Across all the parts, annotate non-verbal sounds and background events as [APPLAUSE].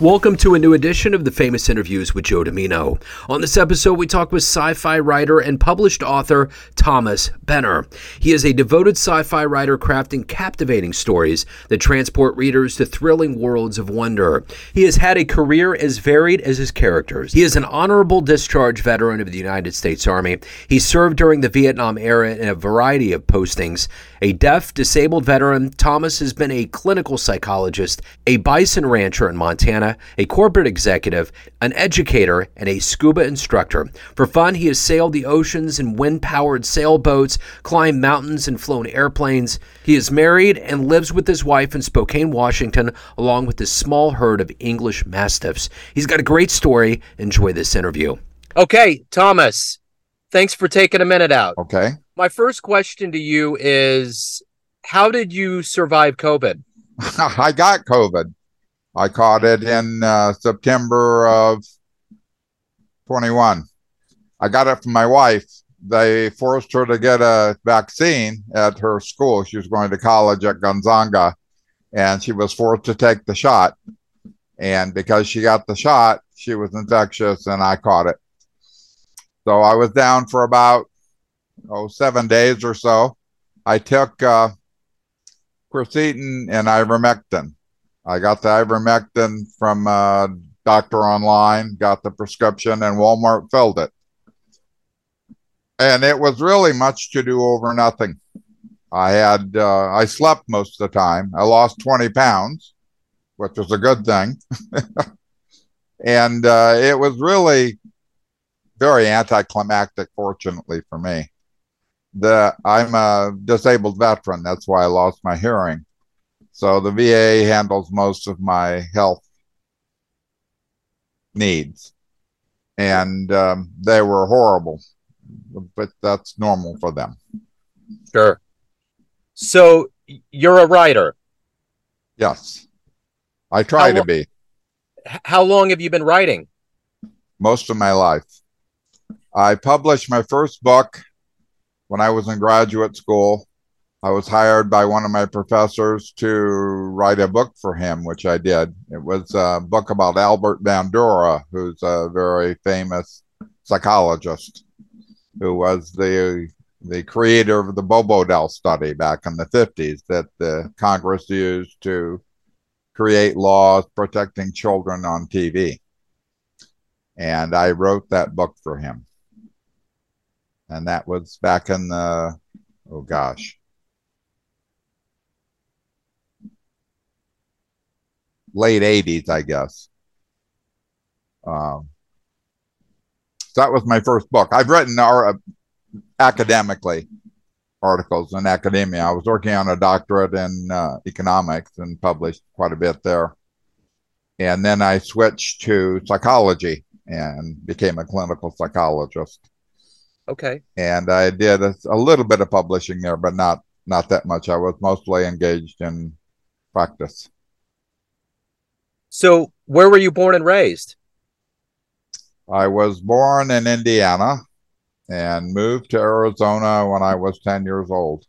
Welcome to a new edition of the Famous Interviews with Joe Dimino. On this episode, we talk with sci fi writer and published author Thomas Benner. He is a devoted sci fi writer crafting captivating stories that transport readers to thrilling worlds of wonder. He has had a career as varied as his characters. He is an honorable discharge veteran of the United States Army. He served during the Vietnam era in a variety of postings. A deaf, disabled veteran, Thomas has been a clinical psychologist, a bison rancher in Montana a corporate executive, an educator, and a scuba instructor. For fun, he has sailed the oceans in wind powered sailboats, climbed mountains, and flown airplanes. He is married and lives with his wife in Spokane, Washington, along with his small herd of English Mastiffs. He's got a great story. Enjoy this interview. Okay, Thomas, thanks for taking a minute out. Okay. My first question to you is How did you survive COVID? [LAUGHS] I got COVID. I caught it in uh, September of 21. I got it from my wife. They forced her to get a vaccine at her school. She was going to college at Gonzaga, and she was forced to take the shot. And because she got the shot, she was infectious, and I caught it. So I was down for about oh seven days or so. I took uh, quercetin and ivermectin I got the ivermectin from uh, Doctor Online, got the prescription, and Walmart filled it. And it was really much to do over nothing. I had uh, I slept most of the time. I lost 20 pounds, which was a good thing. [LAUGHS] and uh, it was really very anticlimactic, fortunately for me. The I'm a disabled veteran. That's why I lost my hearing. So the VA handles most of my health needs, and um, they were horrible, but that's normal for them. Sure. So you're a writer. Yes, I try to be. How long have you been writing? Most of my life. I published my first book when I was in graduate school I was hired by one of my professors to write a book for him, which I did. It was a book about Albert Bandura, who's a very famous psychologist, who was the the creator of the Bobo doll study back in the 50s that the Congress used to create laws protecting children on TV. And I wrote that book for him. And that was back in the, oh gosh, late 80s, I guess. Um, that was my first book. I've written our, uh, academically articles in academia. I was working on a doctorate in uh, economics and published quite a bit there. And then I switched to psychology and became a clinical psychologist. Okay. And I did a, a little bit of publishing there, but not not that much. I was mostly engaged in practice. So, where were you born and raised? I was born in Indiana and moved to Arizona when I was 10 years old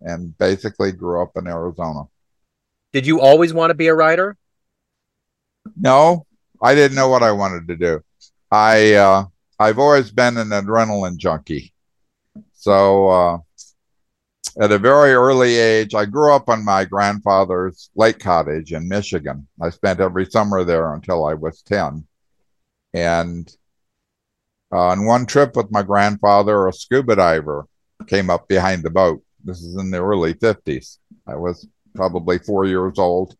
and basically grew up in Arizona. Did you always want to be a writer? No, I didn't know what I wanted to do. I uh, I've always been an adrenaline junkie. So uh, at a very early age, I grew up on my grandfather's lake cottage in Michigan. I spent every summer there until I was 10. And uh, on one trip with my grandfather, a scuba diver came up behind the boat. This is in the early 50s. I was probably four years old.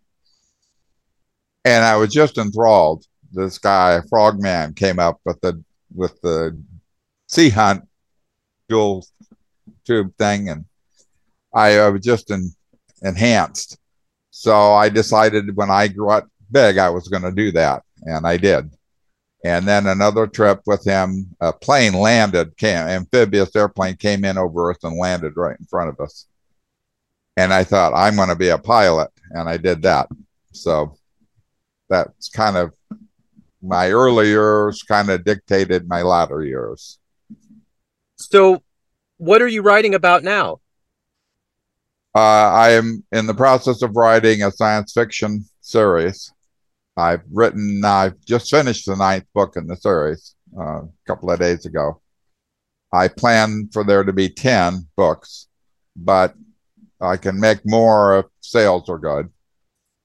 And I was just enthralled. This guy, Frogman, came up with the with the sea hunt dual tube thing and I, I was just in, enhanced. So I decided when I grew up big, I was going to do that, and I did. And then another trip with him, a plane landed, came, amphibious airplane came in over us and landed right in front of us. And I thought, I'm going to be a pilot. And I did that. So that's kind of my early years, kind of dictated my latter years. So, what are you writing about now? Uh, I am in the process of writing a science fiction series. I've written, I've just finished the ninth book in the series uh, a couple of days ago. I plan for there to be 10 books, but I can make more if sales are good.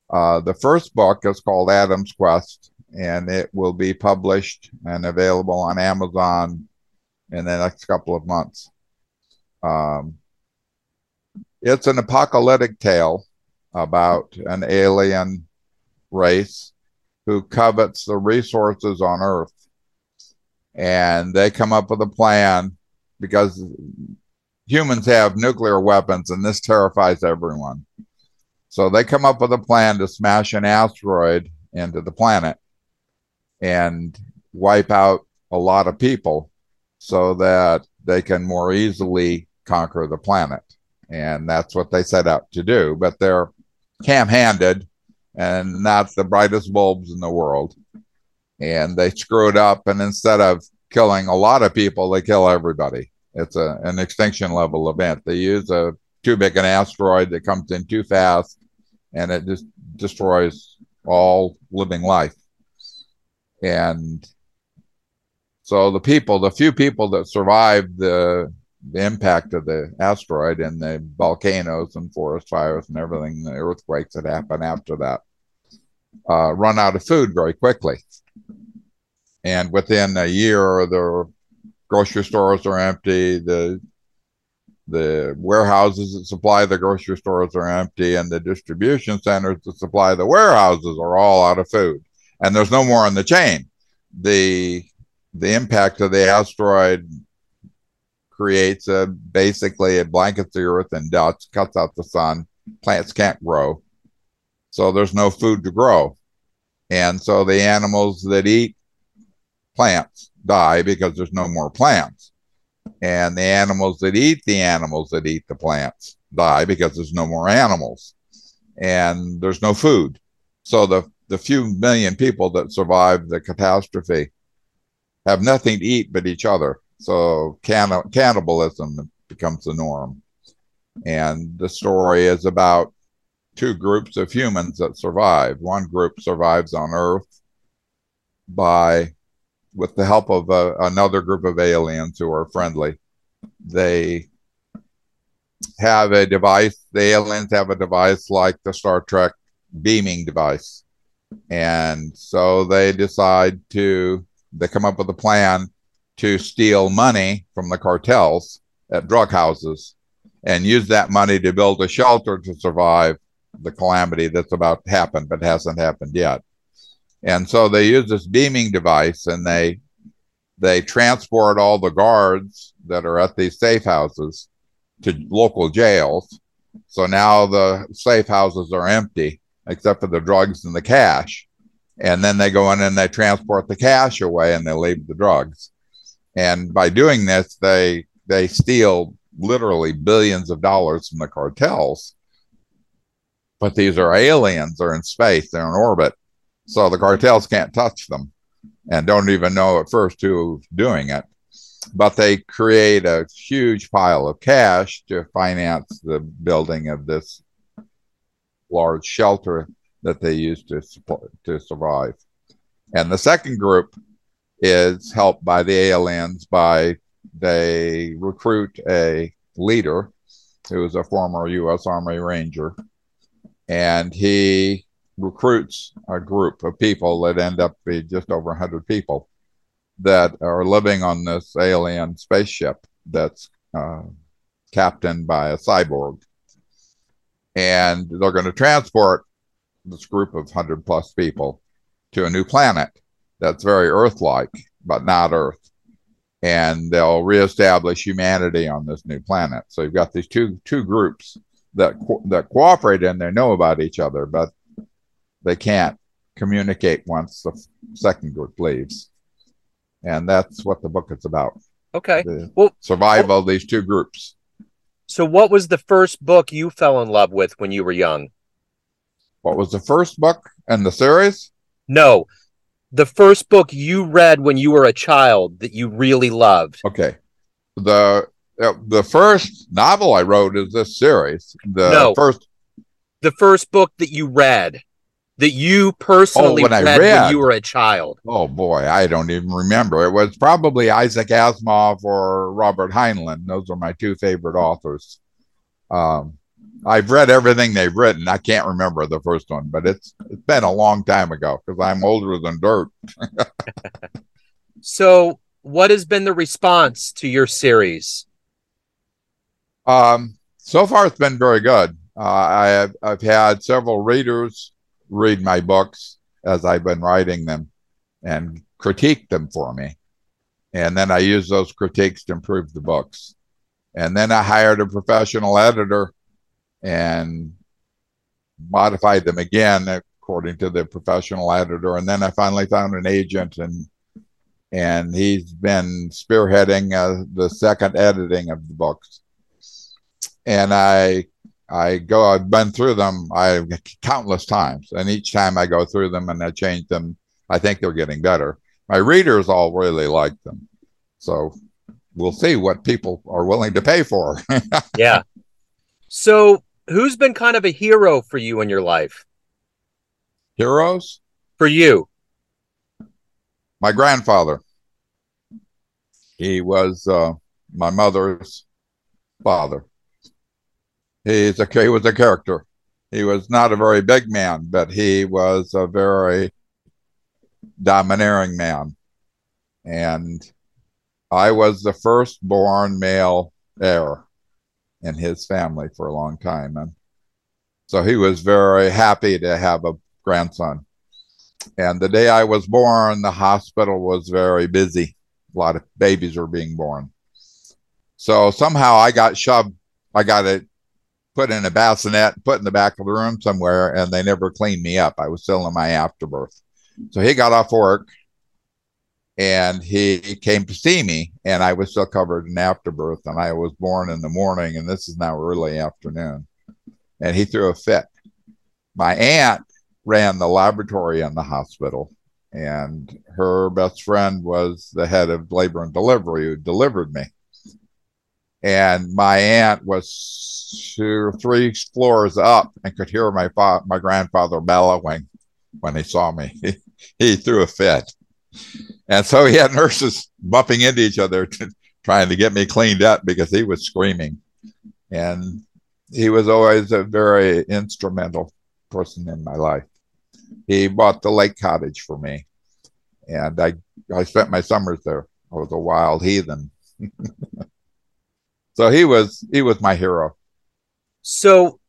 Uh, the first book is called Adam's Quest, and it will be published and available on Amazon in the next couple of months. Um, it's an apocalyptic tale about an alien race who covets the resources on Earth. And they come up with a plan because humans have nuclear weapons, and this terrifies everyone. So they come up with a plan to smash an asteroid into the planet and wipe out a lot of people so that they can more easily conquer the planet. And that's what they set out to do. But they're ham handed and not the brightest bulbs in the world. And they screw it up. And instead of killing a lot of people, they kill everybody. It's a, an extinction level event. They use a too big an asteroid that comes in too fast and it just destroys all living life. And so the people, the few people that survived the, the impact of the asteroid and the volcanoes and forest fires and everything, the earthquakes that happened after that, uh, run out of food very quickly. And within a year, the grocery stores are empty. The the warehouses that supply the grocery stores are empty, and the distribution centers that supply the warehouses are all out of food. And there's no more on the chain. The the impact of the asteroid creates a basically it blankets the earth and dots, cuts out the sun. Plants can't grow. So there's no food to grow. And so the animals that eat plants die because there's no more plants. And the animals that eat the animals that eat the plants die because there's no more animals. And there's no food. So the, the few million people that survived the catastrophe have nothing to eat but each other. So can- cannibalism becomes the norm. And the story is about two groups of humans that survive. One group survives on Earth by, with the help of a, another group of aliens who are friendly. They have a device, the aliens have a device like the Star Trek beaming device. And so they decide to, they come up with a plan to steal money from the cartels at drug houses and use that money to build a shelter to survive the calamity that's about to happen but hasn't happened yet. And so they use this beaming device and they they transport all the guards that are at these safe houses to local jails. So now the safe houses are empty except for the drugs and the cash. And then they go in and they transport the cash away and they leave the drugs. And by doing this, they they steal literally billions of dollars from the cartels but these are aliens. They're in space. They're in orbit. So the cartels can't touch them and don't even know at first who's doing it. But they create a huge pile of cash to finance the building of this large shelter that they use to to survive. And the second group is helped by the aliens by they recruit a leader who is a former U.S. Army Ranger and he recruits a group of people that end up be just over 100 people that are living on this alien spaceship that's uh, captained by a cyborg. And they're going to transport this group of 100 plus people to a new planet that's very Earth like, but not Earth. And they'll reestablish humanity on this new planet. So you've got these two two groups that that cooperate and they know about each other, but they can't communicate once the second group leaves, and that's what the book is about. Okay. The well, survival well, of these two groups. So, what was the first book you fell in love with when you were young? What was the first book in the series? No, the first book you read when you were a child that you really loved. Okay. The uh, the first novel I wrote is this series. The no, first, the first book that you read. That you personally Oh, read, read. when you were a child? Oh boy, I don't even remember. It was probably Isaac Asimov or Robert Heinlein. Those are my two favorite authors. Um, I've read everything they've written. I can't remember the first one, but it's it's been a long time ago because I'm older than dirt. So, what has been the response to your series? Um, so far, it's been very good. Uh, I have I've had several readers read my books as I've been writing them and critique them for me, and then I use those critiques to improve the books. And then I hired a professional editor and modified them again according to the professional editor. And then I finally found an agent and and he's been spearheading uh, the second editing of the books and I I go I've been through them I countless times, and each time I go through them and I change them, I think they're getting better. My readers all really like them, so we'll see what people are willing to pay for. [LAUGHS] Yeah. So, who's been kind of a hero for you in your life? Heroes, For you? my grandfather. He was uh, my mother's father. He's a he was a character. He was not a very big man, but he was a very domineering man. And I was the firstborn male heir in his family for a long time. And so he was very happy to have a grandson. And the day I was born, the hospital was very busy. A lot of babies were being born. So somehow I got shoved, I got it put in a bassinet, put in the back of the room somewhere, and they never cleaned me up. I was still in my afterbirth. So he got off work and he came to see me, and I was still covered in afterbirth, and I was born in the morning, and this is now early afternoon. And he threw a fit. My aunt ran the laboratory in the hospital, and her best friend was the head of labor and delivery who delivered me. And my aunt was two three floors up and could hear my fa- my grandfather bellowing when he saw me. [LAUGHS] He, threw a fit. And so he had nurses bumping into each other, to, trying to get me cleaned up because he was screaming. And he was always a very instrumental person in my life. He bought the lake cottage for me, and I I spent my summers there. I was a wild heathen. [LAUGHS] so he was he was my hero. So,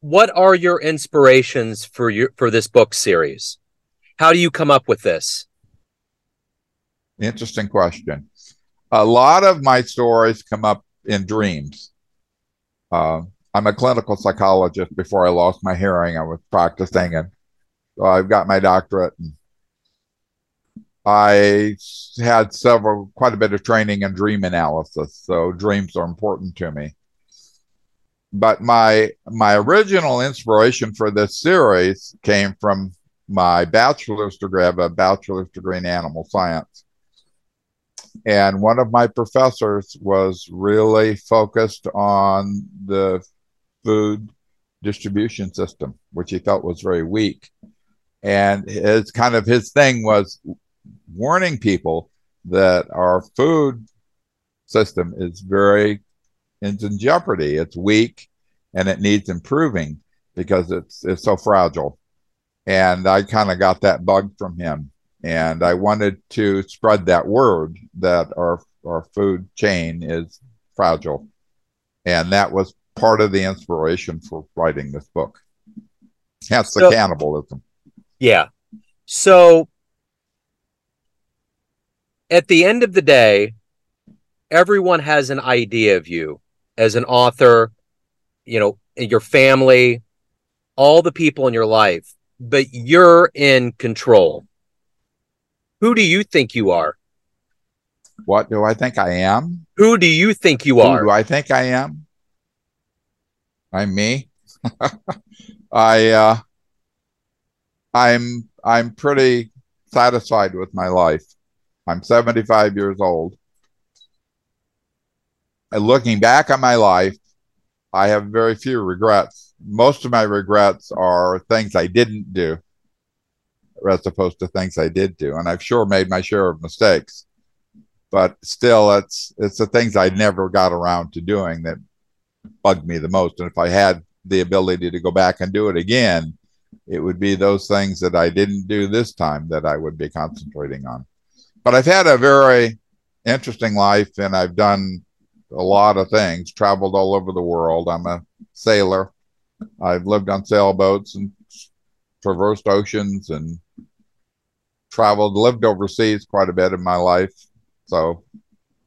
what are your inspirations for your for this book series? How do you come up with this? Interesting question. A lot of my stories come up in dreams. Uh, I'm a clinical psychologist. Before I lost my hearing, I was practicing, and so I've got my doctorate. And I had several, quite a bit of training in dream analysis, so dreams are important to me. But my my original inspiration for this series came from my bachelor's degree. I have a bachelor's degree in animal science. And one of my professors was really focused on the food distribution system, which he felt was very weak. And his kind of his thing was warning people that our food system is very it's in jeopardy. It's weak and it needs improving because it's it's so fragile. And I kind of got that bug from him. And I wanted to spread that word that our our food chain is fragile. And that was part of the inspiration for writing this book. Hence the cannibalism. Yeah. So, at the end of the day, everyone has an idea of you as an author, you know, your family, all the people in your life, but you're in control. Who do you think you are? What do I think I am? Who do you think you Who are? do I think I am? I'm me. [LAUGHS] I uh, I'm I'm pretty satisfied with my life. I'm 75 years old. And looking back on my life, I have very few regrets. Most of my regrets are things I didn't do as opposed to things I did do. And I've sure made my share of mistakes, but still, it's it's the things I never got around to doing that bugged me the most. And if I had the ability to go back and do it again, it would be those things that I didn't do this time that I would be concentrating on. But I've had a very interesting life and I've done a lot of things, traveled all over the world. I'm a sailor. I've lived on sailboats and traversed oceans and traveled, lived overseas quite a bit in my life. So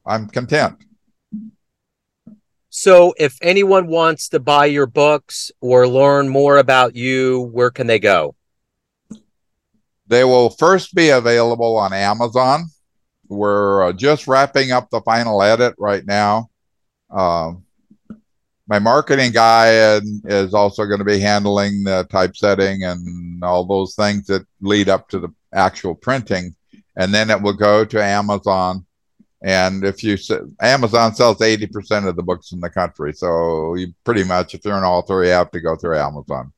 I'm content. So, if anyone wants to buy your books or learn more about you, where can they go? They will first be available on Amazon. We're uh, just wrapping up the final edit right now. Uh, my marketing guy is also going to be handling the typesetting and all those things that lead up to the actual printing. And then it will go to Amazon and if you Amazon sells 80% of the books in the country. So you pretty much, if you're an author, you have to go through Amazon.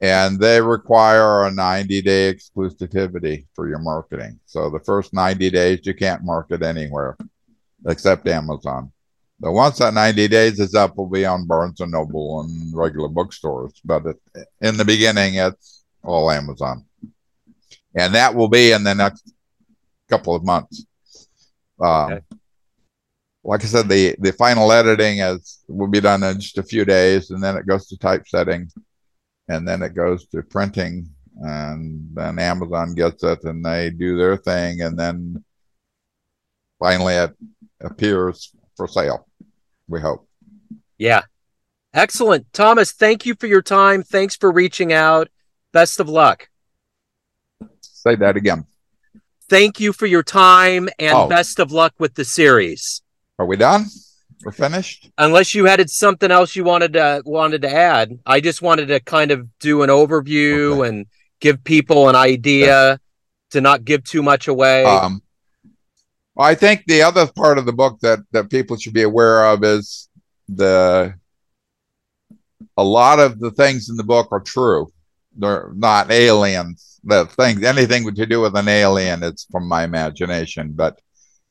And they require a 90 day exclusivity for your marketing. So the first 90 days, you can't market anywhere except Amazon. But once that 90 days is up, we'll be on Barnes and Noble and regular bookstores. But it, in the beginning, it's all Amazon. And that will be in the next couple of months. Um, okay. Like I said, the the final editing is will be done in just a few days, and then it goes to typesetting, and then it goes to printing, and then Amazon gets it, and they do their thing, and then finally it appears for sale. We hope. Yeah, excellent, Thomas. Thank you for your time. Thanks for reaching out. Best of luck. Say that again thank you for your time and oh. best of luck with the series. Are we done? We're finished. Unless you had something else you wanted to wanted to add, I just wanted to kind of do an overview okay. and give people an idea yeah. to not give too much away. Um, I think the other part of the book that that people should be aware of is the a lot of the things in the book are true. They're not aliens the things anything to do with an alien, it's from my imagination. But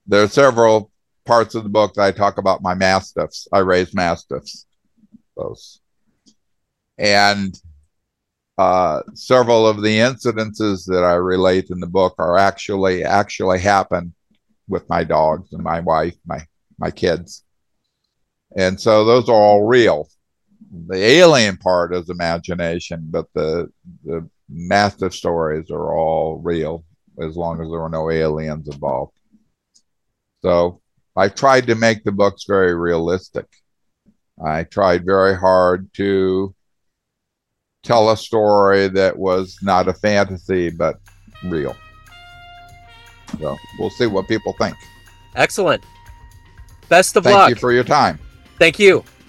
there are several parts of the book that I talk about my mastiffs. I raise mastiffs, those, and uh, several of the incidences that I relate in the book are actually actually happen with my dogs and my wife, my my kids, and so those are all real. The alien part is imagination, but the the mastiff stories are all real as long as there are no aliens involved. So I tried to make the books very realistic. I tried very hard to tell a story that was not a fantasy but real. So we'll see what people think. Excellent. Best of Thank luck. Thank you for your time. Thank you.